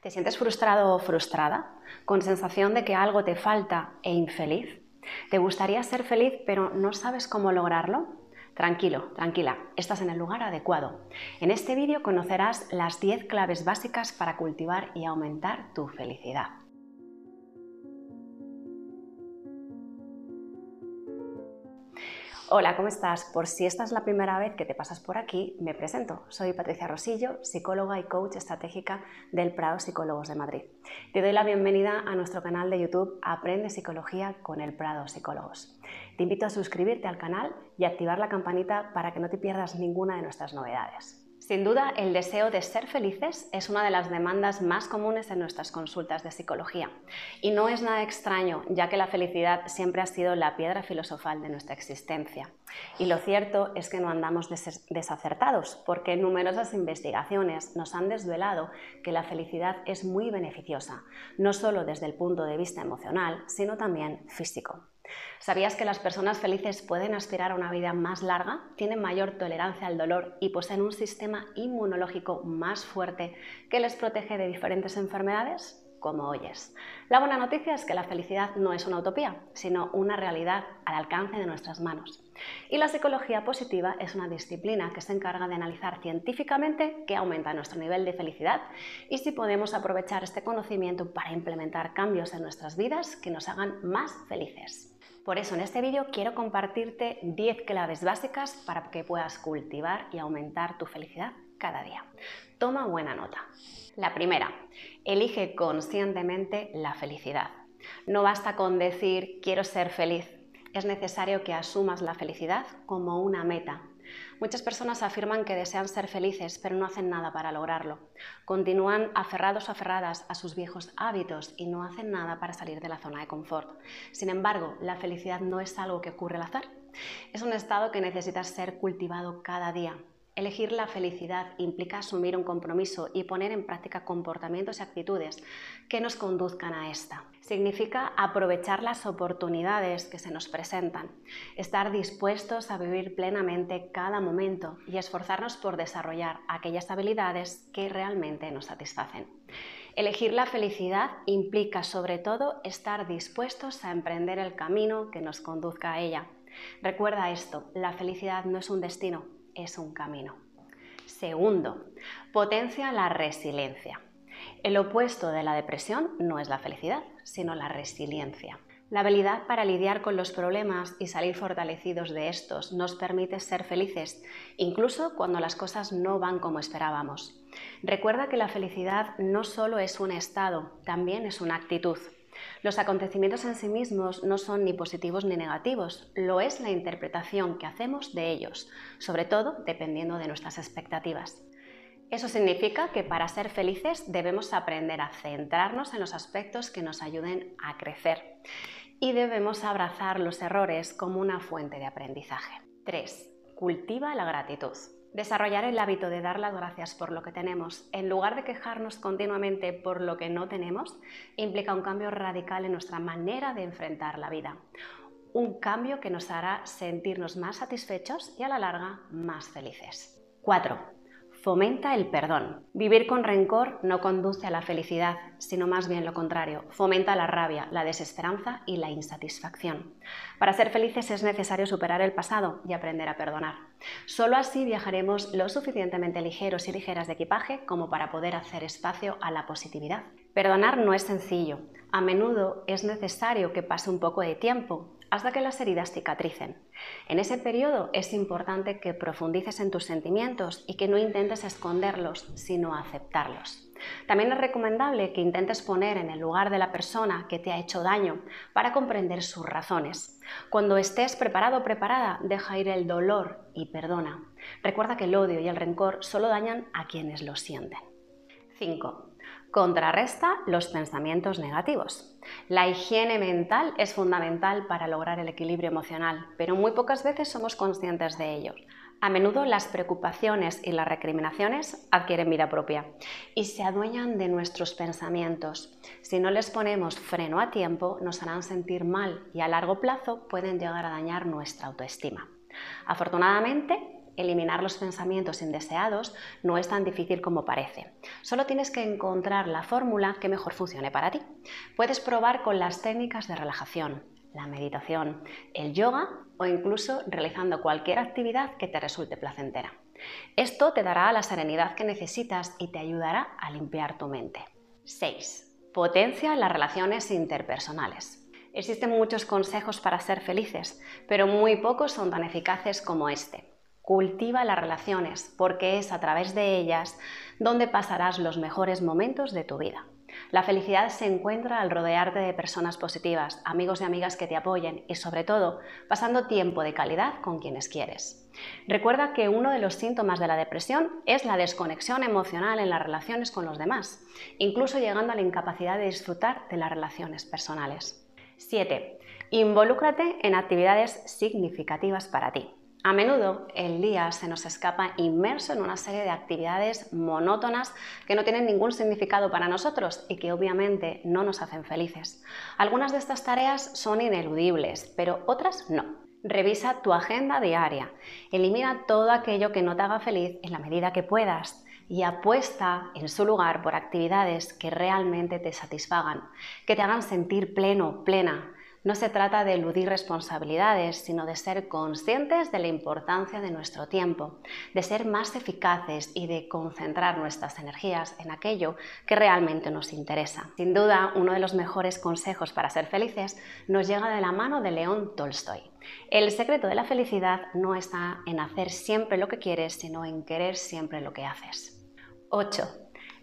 ¿Te sientes frustrado o frustrada? ¿Con sensación de que algo te falta e infeliz? ¿Te gustaría ser feliz pero no sabes cómo lograrlo? Tranquilo, tranquila, estás en el lugar adecuado. En este vídeo conocerás las 10 claves básicas para cultivar y aumentar tu felicidad. Hola, ¿cómo estás? Por si esta es la primera vez que te pasas por aquí, me presento. Soy Patricia Rosillo, psicóloga y coach estratégica del Prado Psicólogos de Madrid. Te doy la bienvenida a nuestro canal de YouTube Aprende Psicología con el Prado Psicólogos. Te invito a suscribirte al canal y activar la campanita para que no te pierdas ninguna de nuestras novedades. Sin duda, el deseo de ser felices es una de las demandas más comunes en nuestras consultas de psicología. Y no es nada extraño, ya que la felicidad siempre ha sido la piedra filosofal de nuestra existencia. Y lo cierto es que no andamos desacertados, porque numerosas investigaciones nos han desvelado que la felicidad es muy beneficiosa, no solo desde el punto de vista emocional, sino también físico. ¿Sabías que las personas felices pueden aspirar a una vida más larga, tienen mayor tolerancia al dolor y poseen un sistema inmunológico más fuerte que les protege de diferentes enfermedades? como oyes. La buena noticia es que la felicidad no es una utopía, sino una realidad al alcance de nuestras manos. Y la psicología positiva es una disciplina que se encarga de analizar científicamente qué aumenta nuestro nivel de felicidad y si podemos aprovechar este conocimiento para implementar cambios en nuestras vidas que nos hagan más felices. Por eso en este vídeo quiero compartirte 10 claves básicas para que puedas cultivar y aumentar tu felicidad cada día. Toma buena nota. La primera, elige conscientemente la felicidad. No basta con decir quiero ser feliz, es necesario que asumas la felicidad como una meta. Muchas personas afirman que desean ser felices, pero no hacen nada para lograrlo. Continúan aferrados o aferradas a sus viejos hábitos y no hacen nada para salir de la zona de confort. Sin embargo, la felicidad no es algo que ocurre al azar. Es un estado que necesita ser cultivado cada día. Elegir la felicidad implica asumir un compromiso y poner en práctica comportamientos y actitudes que nos conduzcan a esta. Significa aprovechar las oportunidades que se nos presentan, estar dispuestos a vivir plenamente cada momento y esforzarnos por desarrollar aquellas habilidades que realmente nos satisfacen. Elegir la felicidad implica sobre todo estar dispuestos a emprender el camino que nos conduzca a ella. Recuerda esto, la felicidad no es un destino, es un camino. Segundo, potencia la resiliencia. El opuesto de la depresión no es la felicidad, sino la resiliencia. La habilidad para lidiar con los problemas y salir fortalecidos de estos nos permite ser felices, incluso cuando las cosas no van como esperábamos. Recuerda que la felicidad no solo es un estado, también es una actitud. Los acontecimientos en sí mismos no son ni positivos ni negativos, lo es la interpretación que hacemos de ellos, sobre todo dependiendo de nuestras expectativas. Eso significa que para ser felices debemos aprender a centrarnos en los aspectos que nos ayuden a crecer y debemos abrazar los errores como una fuente de aprendizaje. 3. Cultiva la gratitud. Desarrollar el hábito de dar las gracias por lo que tenemos, en lugar de quejarnos continuamente por lo que no tenemos, implica un cambio radical en nuestra manera de enfrentar la vida. Un cambio que nos hará sentirnos más satisfechos y a la larga más felices. 4 fomenta el perdón. Vivir con rencor no conduce a la felicidad, sino más bien lo contrario, fomenta la rabia, la desesperanza y la insatisfacción. Para ser felices es necesario superar el pasado y aprender a perdonar. Solo así viajaremos lo suficientemente ligeros y ligeras de equipaje como para poder hacer espacio a la positividad. Perdonar no es sencillo. A menudo es necesario que pase un poco de tiempo hasta que las heridas cicatricen. En ese periodo es importante que profundices en tus sentimientos y que no intentes esconderlos, sino aceptarlos. También es recomendable que intentes poner en el lugar de la persona que te ha hecho daño para comprender sus razones. Cuando estés preparado o preparada, deja ir el dolor y perdona. Recuerda que el odio y el rencor solo dañan a quienes lo sienten. 5. Contrarresta los pensamientos negativos. La higiene mental es fundamental para lograr el equilibrio emocional, pero muy pocas veces somos conscientes de ello. A menudo las preocupaciones y las recriminaciones adquieren vida propia y se adueñan de nuestros pensamientos. Si no les ponemos freno a tiempo, nos harán sentir mal y a largo plazo pueden llegar a dañar nuestra autoestima. Afortunadamente, eliminar los pensamientos indeseados no es tan difícil como parece. Solo tienes que encontrar la fórmula que mejor funcione para ti. Puedes probar con las técnicas de relajación, la meditación, el yoga o incluso realizando cualquier actividad que te resulte placentera. Esto te dará la serenidad que necesitas y te ayudará a limpiar tu mente. 6. Potencia las relaciones interpersonales. Existen muchos consejos para ser felices, pero muy pocos son tan eficaces como este. Cultiva las relaciones, porque es a través de ellas donde pasarás los mejores momentos de tu vida. La felicidad se encuentra al rodearte de personas positivas, amigos y amigas que te apoyen y sobre todo pasando tiempo de calidad con quienes quieres. Recuerda que uno de los síntomas de la depresión es la desconexión emocional en las relaciones con los demás, incluso llegando a la incapacidad de disfrutar de las relaciones personales. 7. Involúcrate en actividades significativas para ti. A menudo el día se nos escapa inmerso en una serie de actividades monótonas que no tienen ningún significado para nosotros y que obviamente no nos hacen felices. Algunas de estas tareas son ineludibles, pero otras no. Revisa tu agenda diaria, elimina todo aquello que no te haga feliz en la medida que puedas y apuesta en su lugar por actividades que realmente te satisfagan, que te hagan sentir pleno, plena no se trata de eludir responsabilidades, sino de ser conscientes de la importancia de nuestro tiempo, de ser más eficaces y de concentrar nuestras energías en aquello que realmente nos interesa. Sin duda, uno de los mejores consejos para ser felices nos llega de la mano de León Tolstoy. El secreto de la felicidad no está en hacer siempre lo que quieres, sino en querer siempre lo que haces. 8.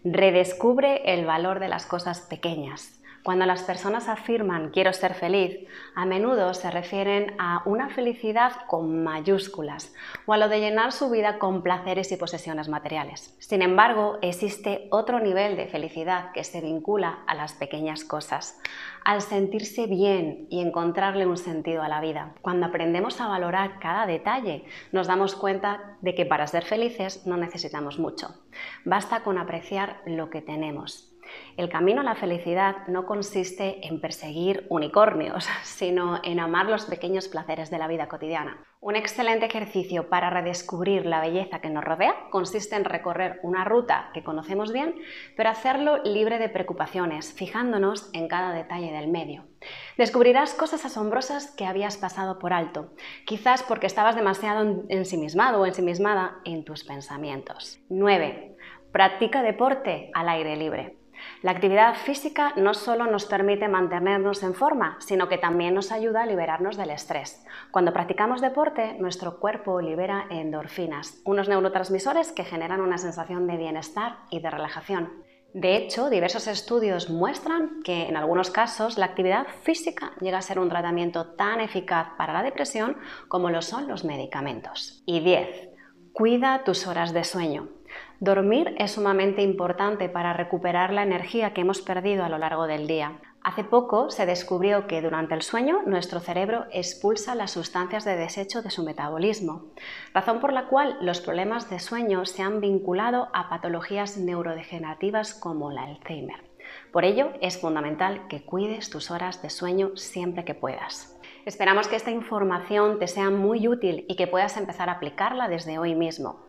Redescubre el valor de las cosas pequeñas. Cuando las personas afirman quiero ser feliz, a menudo se refieren a una felicidad con mayúsculas o a lo de llenar su vida con placeres y posesiones materiales. Sin embargo, existe otro nivel de felicidad que se vincula a las pequeñas cosas, al sentirse bien y encontrarle un sentido a la vida. Cuando aprendemos a valorar cada detalle, nos damos cuenta de que para ser felices no necesitamos mucho. Basta con apreciar lo que tenemos. El camino a la felicidad no consiste en perseguir unicornios, sino en amar los pequeños placeres de la vida cotidiana. Un excelente ejercicio para redescubrir la belleza que nos rodea consiste en recorrer una ruta que conocemos bien, pero hacerlo libre de preocupaciones, fijándonos en cada detalle del medio. Descubrirás cosas asombrosas que habías pasado por alto, quizás porque estabas demasiado ensimismado o ensimismada en tus pensamientos. 9. Practica deporte al aire libre. La actividad física no solo nos permite mantenernos en forma, sino que también nos ayuda a liberarnos del estrés. Cuando practicamos deporte, nuestro cuerpo libera endorfinas, unos neurotransmisores que generan una sensación de bienestar y de relajación. De hecho, diversos estudios muestran que en algunos casos la actividad física llega a ser un tratamiento tan eficaz para la depresión como lo son los medicamentos. Y 10. Cuida tus horas de sueño. Dormir es sumamente importante para recuperar la energía que hemos perdido a lo largo del día. Hace poco se descubrió que durante el sueño nuestro cerebro expulsa las sustancias de desecho de su metabolismo, razón por la cual los problemas de sueño se han vinculado a patologías neurodegenerativas como el Alzheimer. Por ello es fundamental que cuides tus horas de sueño siempre que puedas. Esperamos que esta información te sea muy útil y que puedas empezar a aplicarla desde hoy mismo.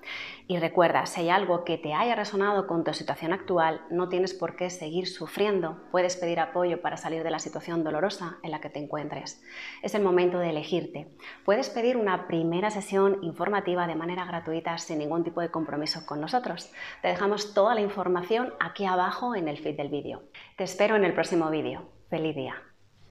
Y recuerda, si hay algo que te haya resonado con tu situación actual, no tienes por qué seguir sufriendo. Puedes pedir apoyo para salir de la situación dolorosa en la que te encuentres. Es el momento de elegirte. Puedes pedir una primera sesión informativa de manera gratuita sin ningún tipo de compromiso con nosotros. Te dejamos toda la información aquí abajo en el feed del vídeo. Te espero en el próximo vídeo. ¡Feliz día!